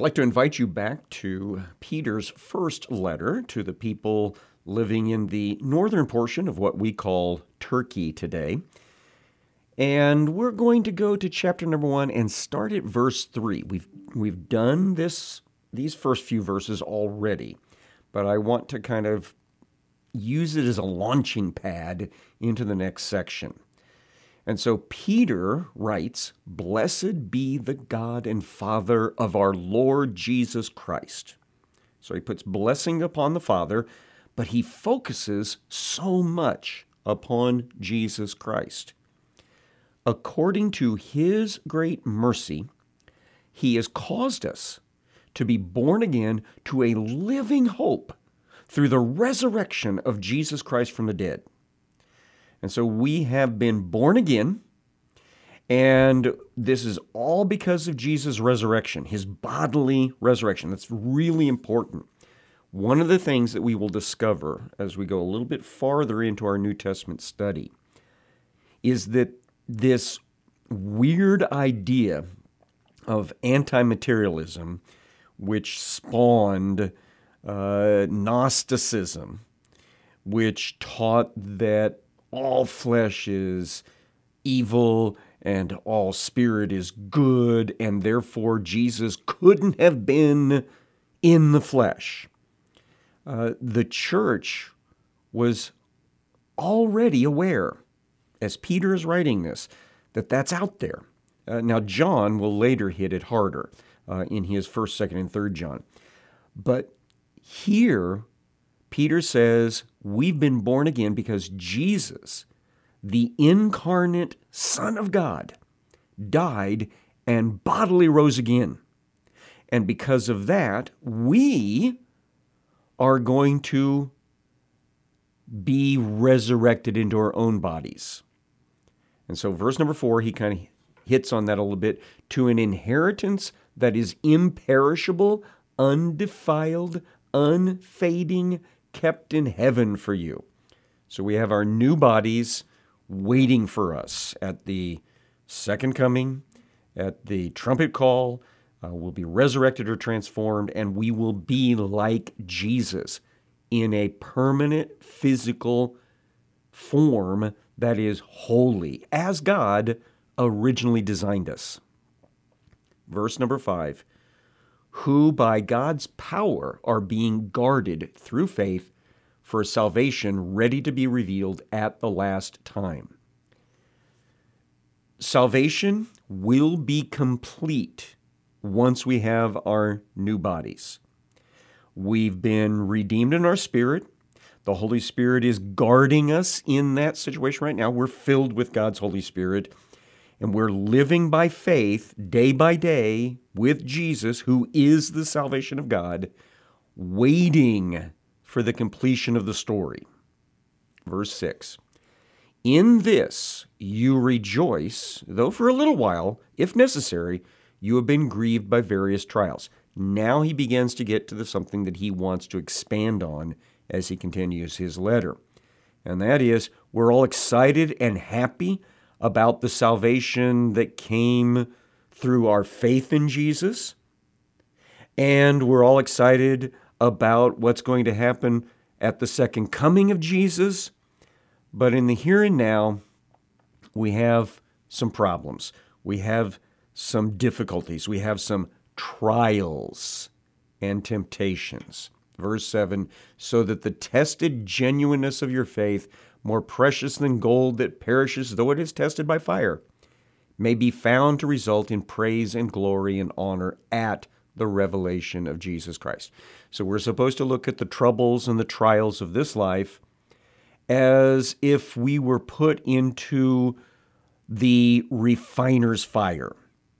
I'd like to invite you back to Peter's first letter to the people living in the northern portion of what we call Turkey today. And we're going to go to chapter number 1 and start at verse 3. We've we've done this these first few verses already, but I want to kind of use it as a launching pad into the next section. And so Peter writes, Blessed be the God and Father of our Lord Jesus Christ. So he puts blessing upon the Father, but he focuses so much upon Jesus Christ. According to his great mercy, he has caused us to be born again to a living hope through the resurrection of Jesus Christ from the dead. And so we have been born again. And this is all because of Jesus' resurrection, his bodily resurrection. That's really important. One of the things that we will discover as we go a little bit farther into our New Testament study is that this weird idea of anti materialism, which spawned uh, Gnosticism, which taught that all flesh is evil and all spirit is good, and therefore Jesus couldn't have been in the flesh. Uh, the church was already aware, as Peter is writing this, that that's out there. Uh, now, John will later hit it harder uh, in his first, second, and third John. But here, Peter says, We've been born again because Jesus, the incarnate Son of God, died and bodily rose again. And because of that, we are going to be resurrected into our own bodies. And so, verse number four, he kind of hits on that a little bit to an inheritance that is imperishable, undefiled, unfading, kept in heaven for you. So we have our new bodies waiting for us at the second coming, at the trumpet call. Uh, we'll be resurrected or transformed, and we will be like Jesus in a permanent physical form that is holy, as God originally designed us. Verse number five who by God's power are being guarded through faith for salvation ready to be revealed at the last time. Salvation will be complete once we have our new bodies. We've been redeemed in our spirit. The Holy Spirit is guarding us in that situation right now. We're filled with God's Holy Spirit and we're living by faith day by day with Jesus, who is the salvation of God, waiting for the completion of the story. Verse 6 In this you rejoice, though for a little while, if necessary, you have been grieved by various trials. Now he begins to get to the something that he wants to expand on as he continues his letter. And that is, we're all excited and happy about the salvation that came through our faith in Jesus. And we're all excited about what's going to happen at the second coming of Jesus. But in the here and now, we have some problems. We have some difficulties. We have some trials and temptations. Verse 7 so that the tested genuineness of your faith, more precious than gold that perishes though it is tested by fire, may be found to result in praise and glory and honor at the revelation of Jesus Christ. So we're supposed to look at the troubles and the trials of this life as if we were put into the refiner's fire.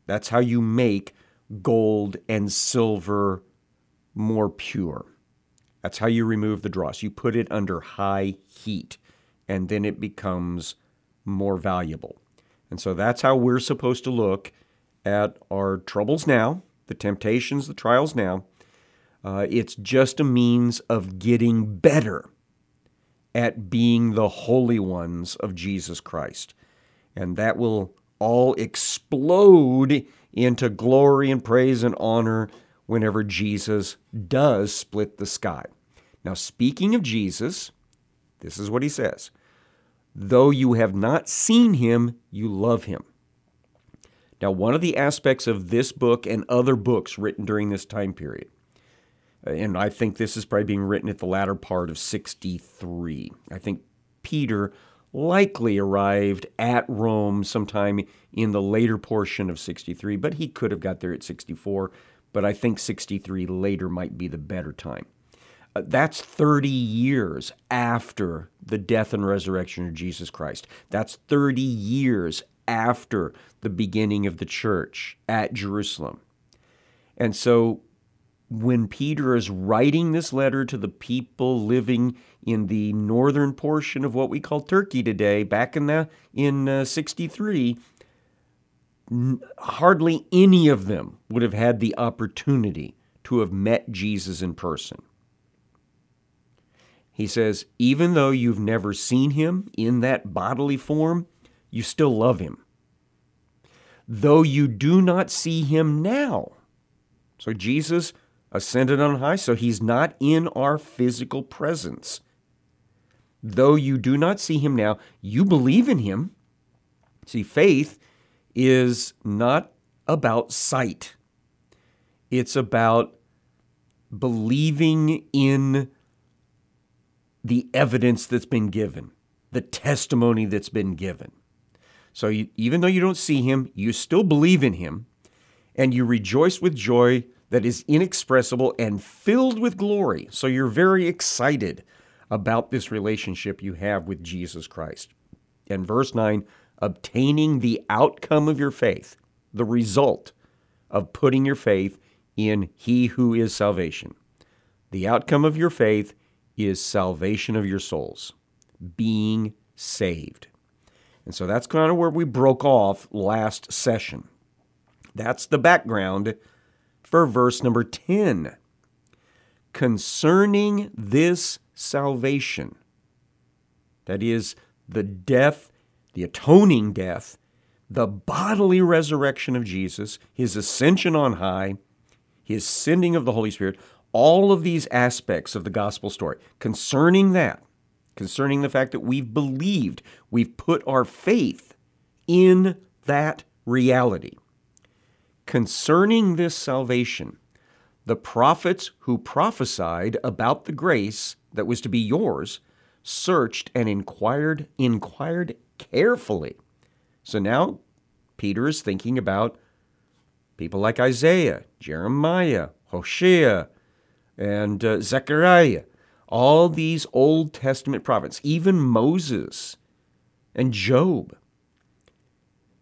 That's how you make gold and silver more pure. That's how you remove the dross. You put it under high heat and then it becomes more valuable. And so that's how we're supposed to look at our troubles now, the temptations, the trials now. Uh, it's just a means of getting better at being the holy ones of Jesus Christ. And that will all explode into glory and praise and honor whenever Jesus does split the sky. Now, speaking of Jesus, this is what he says Though you have not seen him, you love him. Now, one of the aspects of this book and other books written during this time period, uh, and I think this is probably being written at the latter part of 63. I think Peter likely arrived at Rome sometime in the later portion of 63, but he could have got there at 64. But I think 63 later might be the better time. Uh, that's 30 years after the death and resurrection of Jesus Christ. That's 30 years after the beginning of the church at Jerusalem. And so when Peter is writing this letter to the people living in the northern portion of what we call Turkey today, back in the in uh, 63, n- hardly any of them would have had the opportunity to have met Jesus in person. He says, even though you've never seen him in that bodily form, you still love him. Though you do not see him now. So Jesus ascended on high, so he's not in our physical presence. Though you do not see him now, you believe in him. See, faith is not about sight, it's about believing in the evidence that's been given, the testimony that's been given. So you, even though you don't see him, you still believe in him, and you rejoice with joy that is inexpressible and filled with glory. So you're very excited about this relationship you have with Jesus Christ. And verse 9, obtaining the outcome of your faith, the result of putting your faith in He who is salvation. The outcome of your faith is salvation of your souls, being saved. And so that's kind of where we broke off last session. That's the background for verse number 10. Concerning this salvation, that is, the death, the atoning death, the bodily resurrection of Jesus, his ascension on high, his sending of the Holy Spirit, all of these aspects of the gospel story, concerning that, concerning the fact that we've believed, we've put our faith in that reality. Concerning this salvation, the prophets who prophesied about the grace that was to be yours searched and inquired inquired carefully. So now Peter is thinking about people like Isaiah, Jeremiah, Hosea, and uh, Zechariah, all these Old Testament prophets, even Moses and Job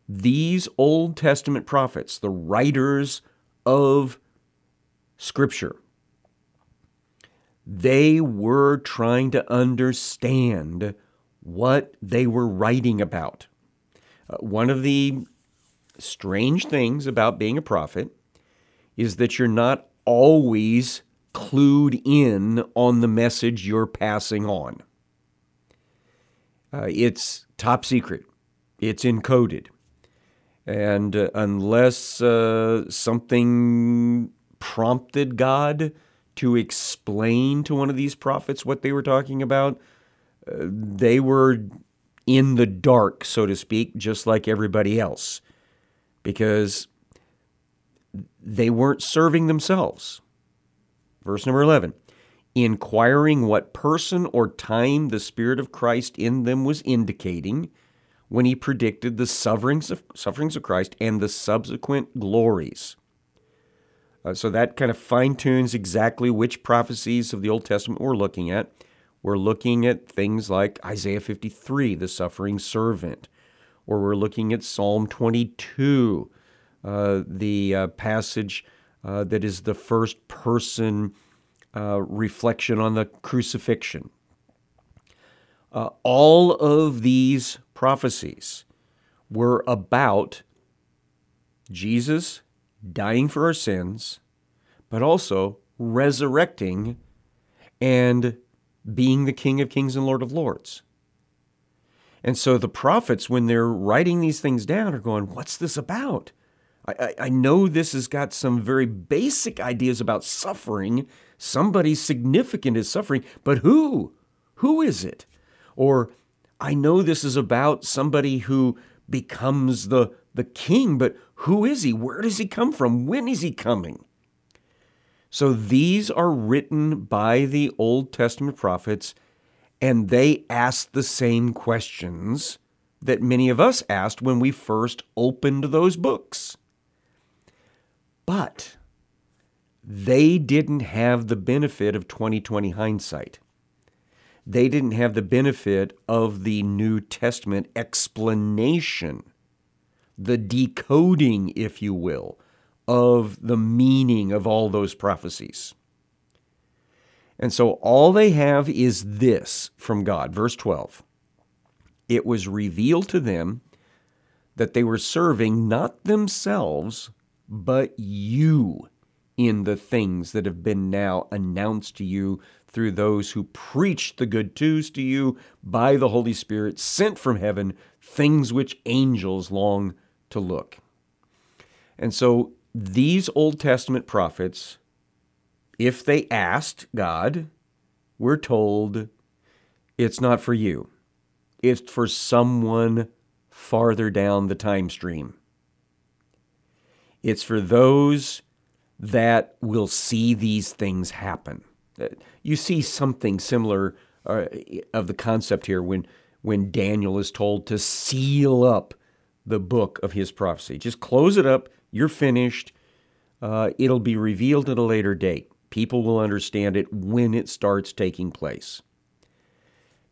these Old Testament prophets, the writers of Scripture, they were trying to understand what they were writing about. Uh, one of the strange things about being a prophet is that you're not always clued in on the message you're passing on. Uh, it's top secret, it's encoded. And uh, unless uh, something prompted God to explain to one of these prophets what they were talking about, uh, they were in the dark, so to speak, just like everybody else, because they weren't serving themselves. Verse number 11 inquiring what person or time the Spirit of Christ in them was indicating when he predicted the sufferings of, sufferings of Christ and the subsequent glories. Uh, so that kind of fine tunes exactly which prophecies of the Old Testament we're looking at. We're looking at things like Isaiah 53, the suffering servant, or we're looking at Psalm 22, uh, the uh, passage uh, that is the first person uh, reflection on the crucifixion. Uh, all of these prophecies were about Jesus dying for our sins, but also resurrecting and being the King of Kings and Lord of Lords. And so the prophets, when they're writing these things down, are going, What's this about? I, I know this has got some very basic ideas about suffering. Somebody significant is suffering, but who? Who is it? Or I know this is about somebody who becomes the, the king, but who is he? Where does he come from? When is he coming? So these are written by the Old Testament prophets, and they ask the same questions that many of us asked when we first opened those books. But they didn't have the benefit of 2020 hindsight. They didn't have the benefit of the New Testament explanation, the decoding, if you will, of the meaning of all those prophecies. And so all they have is this from God. Verse 12 It was revealed to them that they were serving not themselves, but you in the things that have been now announced to you through those who preach the good news to you by the Holy Spirit sent from heaven, things which angels long to look. And so these Old Testament prophets, if they asked God, we're told it's not for you. It's for someone farther down the time stream. It's for those that will see these things happen. Uh, you see something similar uh, of the concept here when when Daniel is told to seal up the book of his prophecy. Just close it up. You're finished. Uh, it'll be revealed at a later date. People will understand it when it starts taking place.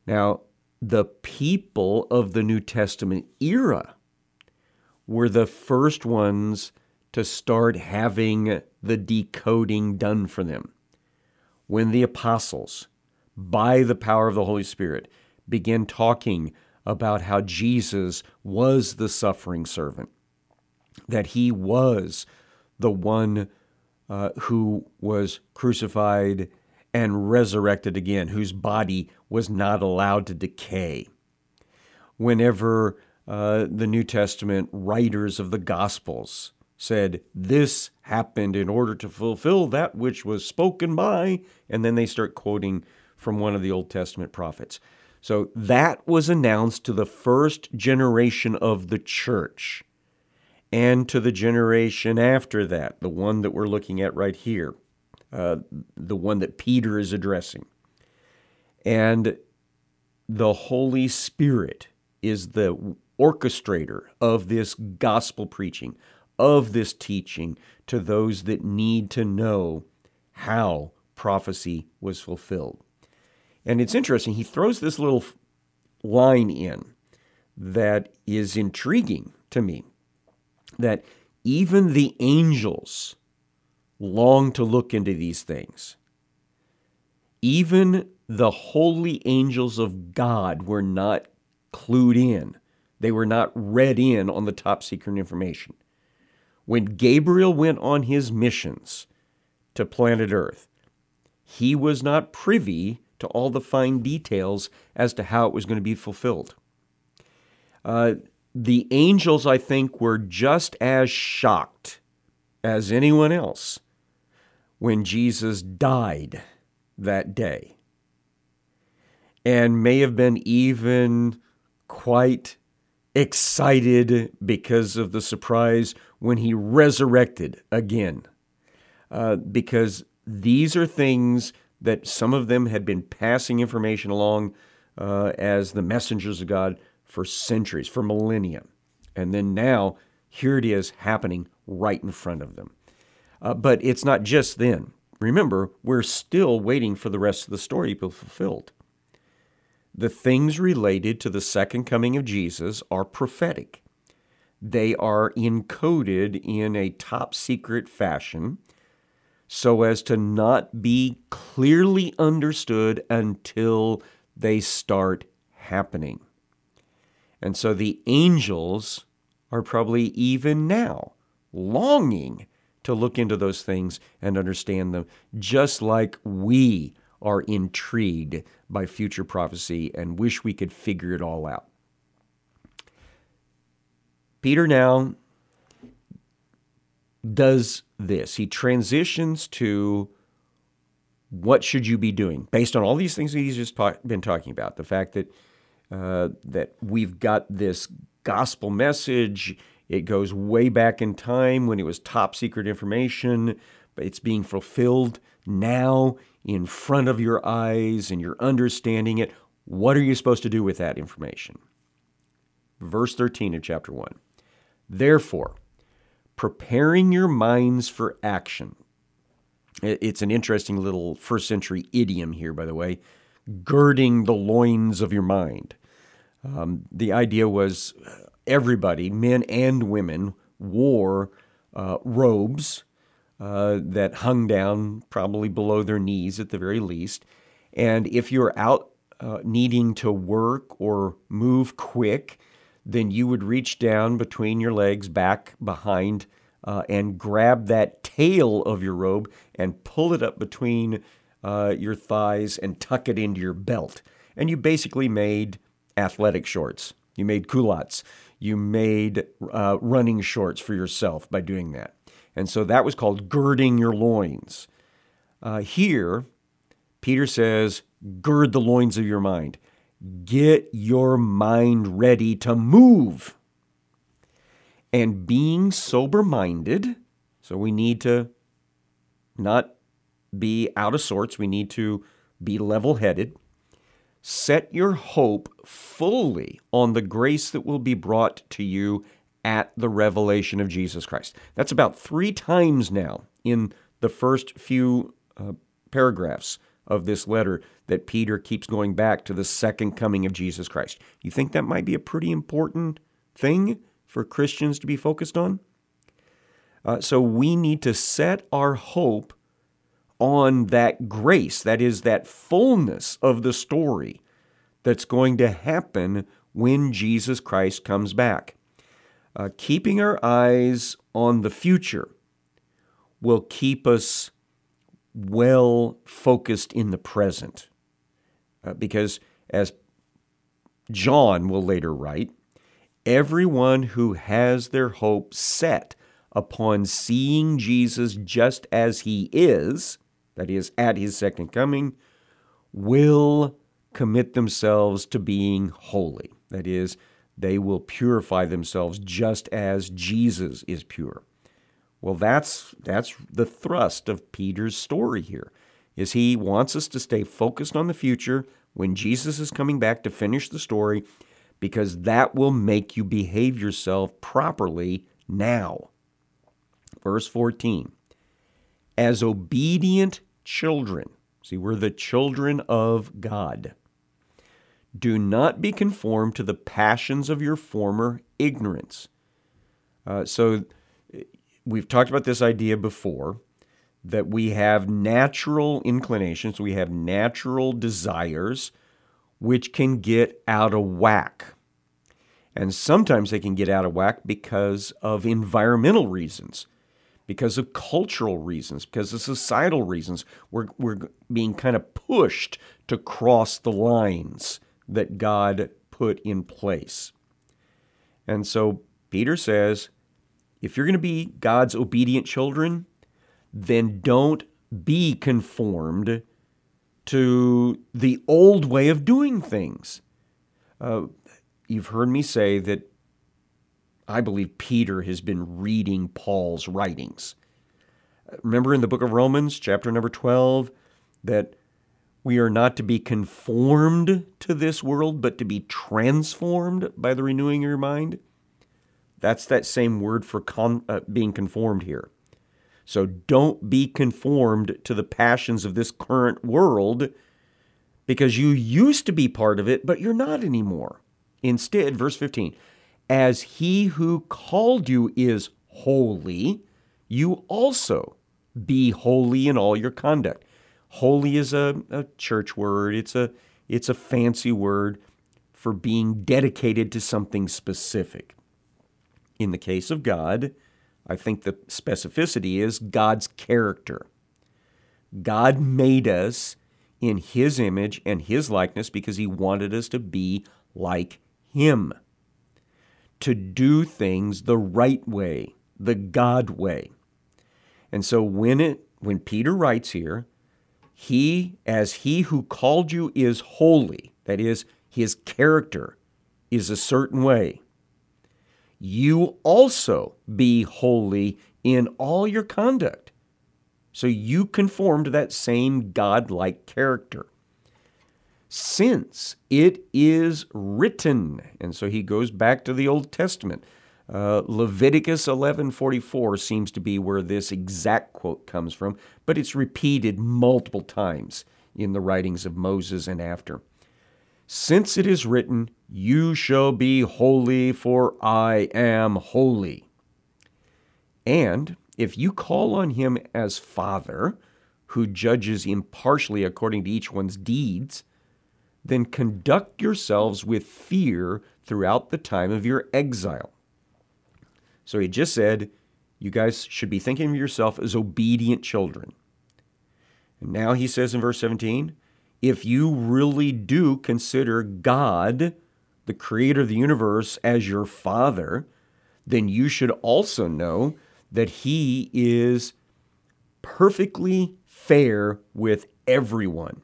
Now, the people of the New Testament era were the first ones to start having the decoding done for them when the apostles, by the power of the Holy Spirit, began talking about how Jesus was the suffering servant, that he was the one uh, who was crucified and resurrected again, whose body was not allowed to decay. Whenever uh, the New Testament writers of the Gospels said, This happened in order to fulfill that which was spoken by, and then they start quoting from one of the Old Testament prophets. So that was announced to the first generation of the church and to the generation after that, the one that we're looking at right here, uh, the one that Peter is addressing. And the Holy Spirit is the orchestrator of this gospel preaching, of this teaching to those that need to know how prophecy was fulfilled. And it's interesting, he throws this little line in that is intriguing to me that even the angels long to look into these things. Even the holy angels of God were not clued in. They were not read in on the top secret information. When Gabriel went on his missions to planet Earth, he was not privy to all the fine details as to how it was going to be fulfilled. Uh, the angels, I think, were just as shocked as anyone else when Jesus died that day, and may have been even quite excited because of the surprise when he resurrected again. Uh, because these are things that some of them had been passing information along uh, as the messengers of God for centuries, for millennia. And then now, here it is happening right in front of them. Uh, but it's not just then. Remember, we're still waiting for the rest of the story to be fulfilled the things related to the second coming of Jesus are prophetic. They are encoded in a top secret fashion so as to not be clearly understood until they start happening. And so the angels are probably even now longing to look into those things and understand them, just like we are intrigued by future prophecy and wish we could figure it all out. Peter now does this. He transitions to what should you be doing based on all these things that he's just been talking about. The fact that uh, that we've got this gospel message. It goes way back in time when it was top secret information, but it's being fulfilled now in front of your eyes and you're understanding it. What are you supposed to do with that information? Verse 13 of chapter 1. Therefore, preparing your minds for action. It's an interesting little first century idiom here, by the way girding the loins of your mind. Um, the idea was everybody, men and women, wore uh, robes uh, that hung down probably below their knees at the very least. And if you're out uh, needing to work or move quick, then you would reach down between your legs, back behind, uh, and grab that tail of your robe and pull it up between uh, your thighs and tuck it into your belt. And you basically made athletic shorts. You made culottes. You made uh, running shorts for yourself by doing that. And so that was called girding your loins. Uh, here, Peter says, gird the loins of your mind. Get your mind ready to move. And being sober minded, so we need to not be out of sorts, we need to be level headed. Set your hope fully on the grace that will be brought to you at the revelation of Jesus Christ. That's about three times now in the first few uh, paragraphs of this letter that Peter keeps going back to the second coming of Jesus Christ. You think that might be a pretty important thing for Christians to be focused on? Uh, so we need to set our hope on that grace, that is, that fullness of the story that's going to happen when Jesus Christ comes back. Uh, keeping our eyes on the future will keep us well focused in the present. Uh, because, as John will later write, everyone who has their hope set upon seeing Jesus just as he is that is, at his second coming, will commit themselves to being holy. That is, they will purify themselves just as Jesus is pure. Well, that's that's the thrust of Peter's story here. Is he wants us to stay focused on the future when Jesus is coming back to finish the story because that will make you behave yourself properly now. Verse 14. As obedient children. See, we're the children of God. Do not be conformed to the passions of your former ignorance. Uh, so, we've talked about this idea before that we have natural inclinations, we have natural desires which can get out of whack. And sometimes they can get out of whack because of environmental reasons because of cultural reasons, because of societal reasons. We're, we're being kind of pushed to cross the lines that God put in place. And so Peter says if you're going to be God's obedient children, then don't be conformed to the old way of doing things. Uh, you've heard me say that I believe Peter has been reading Paul's writings. Remember in the book of Romans, chapter number 12, that we are not to be conformed to this world, but to be transformed by the renewing of your mind? That's that same word for con- uh, being conformed here. So don't be conformed to the passions of this current world because you used to be part of it, but you're not anymore. Instead, verse 15, as he who called you is holy, you also be holy in all your conduct. Holy is a, a church word, it's a, it's a fancy word for being dedicated to something specific. In the case of God, I think the specificity is God's character. God made us in His image and His likeness because He wanted us to be like Him to do things the right way, the God way. And so when it when Peter writes here, he as he who called you is holy, that is his character is a certain way. You also be holy in all your conduct. So you conform to that same godlike character. Since it is written, and so he goes back to the Old Testament. Uh, Leviticus 11:44 seems to be where this exact quote comes from, but it's repeated multiple times in the writings of Moses and after. Since it is written, You shall be holy, for I am holy. And if you call on him as Father, who judges impartially according to each one's deeds, then conduct yourselves with fear throughout the time of your exile. So he just said, You guys should be thinking of yourself as obedient children. And now he says in verse 17, If you really do consider God, the creator of the universe, as your father, then you should also know that he is perfectly fair with everyone.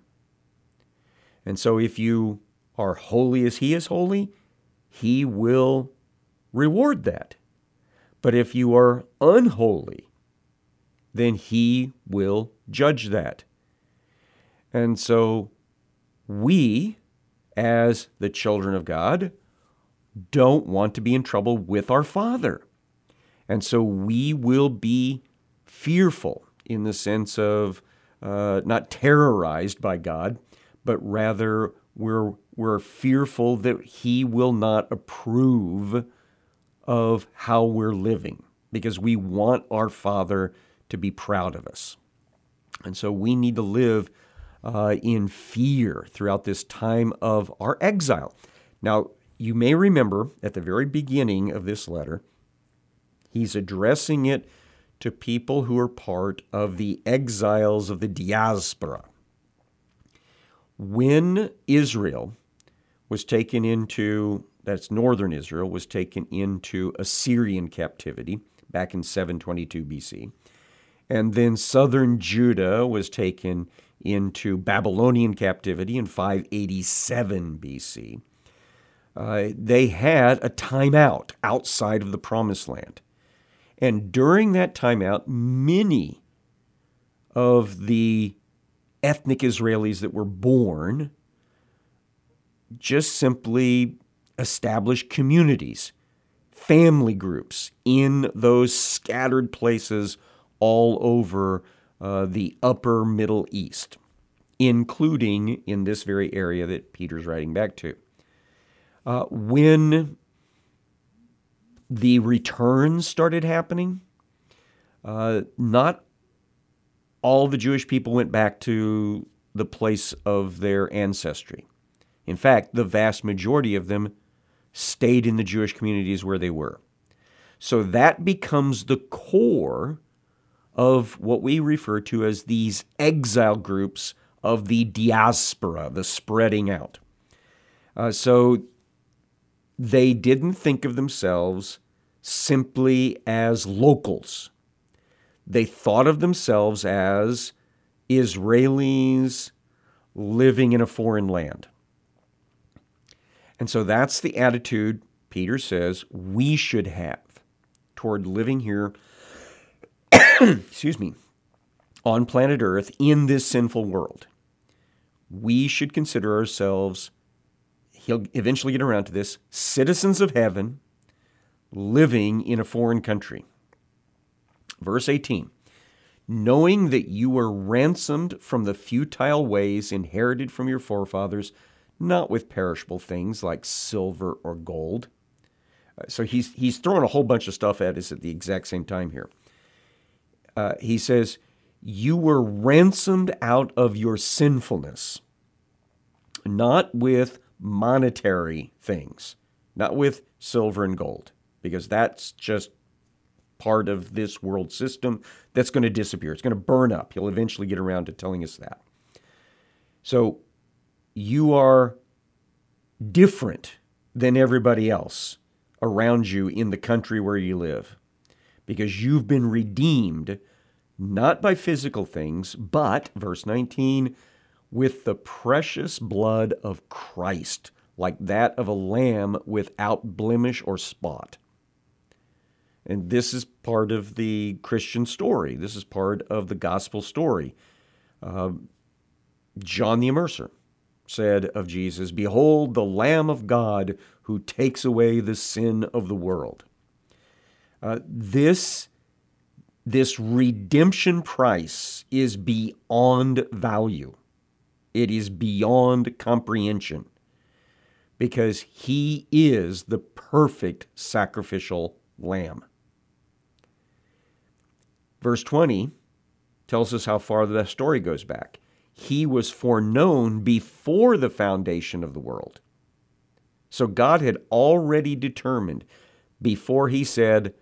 And so if you are holy as he is holy, he will reward that. But if you are unholy, then he will judge that. And so we, as the children of God, don't want to be in trouble with our Father. And so we will be fearful in the sense of uh, not terrorized by God, but rather we're, we're fearful that He will not approve of how we're living because we want our Father to be proud of us. And so we need to live uh, in fear throughout this time of our exile. Now, you may remember at the very beginning of this letter, he's addressing it to people who are part of the exiles of the diaspora. When Israel was taken into, that's northern Israel, was taken into Assyrian captivity back in 722 BC, and then southern Judah was taken into Babylonian captivity in 587 BC. Uh, they had a timeout outside of the promised land. And during that timeout, many of the ethnic Israelis that were born just simply established communities, family groups in those scattered places all over uh, the upper Middle East, including in this very area that Peter's writing back to. Uh, when the returns started happening, uh, not all the Jewish people went back to the place of their ancestry. In fact, the vast majority of them stayed in the Jewish communities where they were. So that becomes the core of what we refer to as these exile groups of the diaspora, the spreading out. Uh, so they didn't think of themselves simply as locals. They thought of themselves as Israelis living in a foreign land. And so that's the attitude Peter says we should have toward living here, excuse me, on planet Earth in this sinful world. We should consider ourselves, he'll eventually get around to this, citizens of heaven living in a foreign country. Verse 18 Knowing that you were ransomed from the futile ways inherited from your forefathers, not with perishable things like silver or gold. Uh, so he's, he's throwing a whole bunch of stuff at us at the exact same time here. Uh, he says, You were ransomed out of your sinfulness, not with monetary things, not with silver and gold, because that's just part of this world system that's going to disappear. It's going to burn up. He'll eventually get around to telling us that. So you are different than everybody else around you in the country where you live because you've been redeemed not by physical things, but, verse 19, with the precious blood of Christ, like that of a lamb without blemish or spot. And this is part of the Christian story. This is part of the gospel story. Uh, John the Immerser said of Jesus, Behold, the Lamb of God who takes away the sin of the world. Uh, this, this redemption price is beyond value, it is beyond comprehension because he is the perfect sacrificial lamb. Verse 20 tells us how far the story goes back. He was foreknown before the foundation of the world. So God had already determined before he said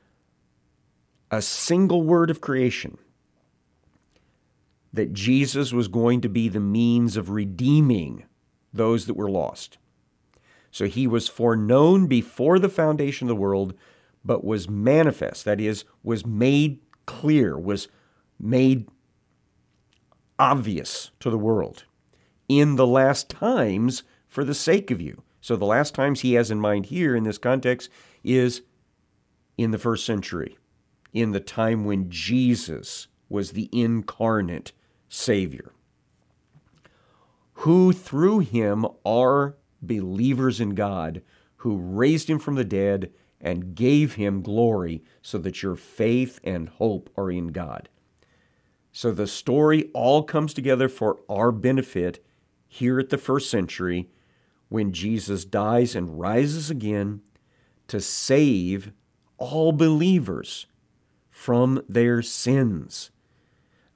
a single word of creation that Jesus was going to be the means of redeeming those that were lost. So he was foreknown before the foundation of the world, but was manifest, that is, was made clear, was made obvious to the world in the last times for the sake of you. So the last times he has in mind here in this context is in the first century, in the time when Jesus was the incarnate Savior, who through him are believers in God, who raised him from the dead and gave him glory so that your faith and hope are in God. So the story all comes together for our benefit here at the first century when Jesus dies and rises again to save all believers from their sins.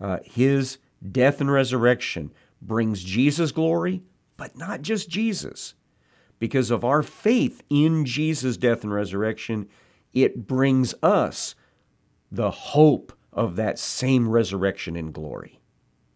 Uh, his death and resurrection brings Jesus glory, but not just Jesus because of our faith in Jesus' death and resurrection, it brings us the hope of that same resurrection in glory.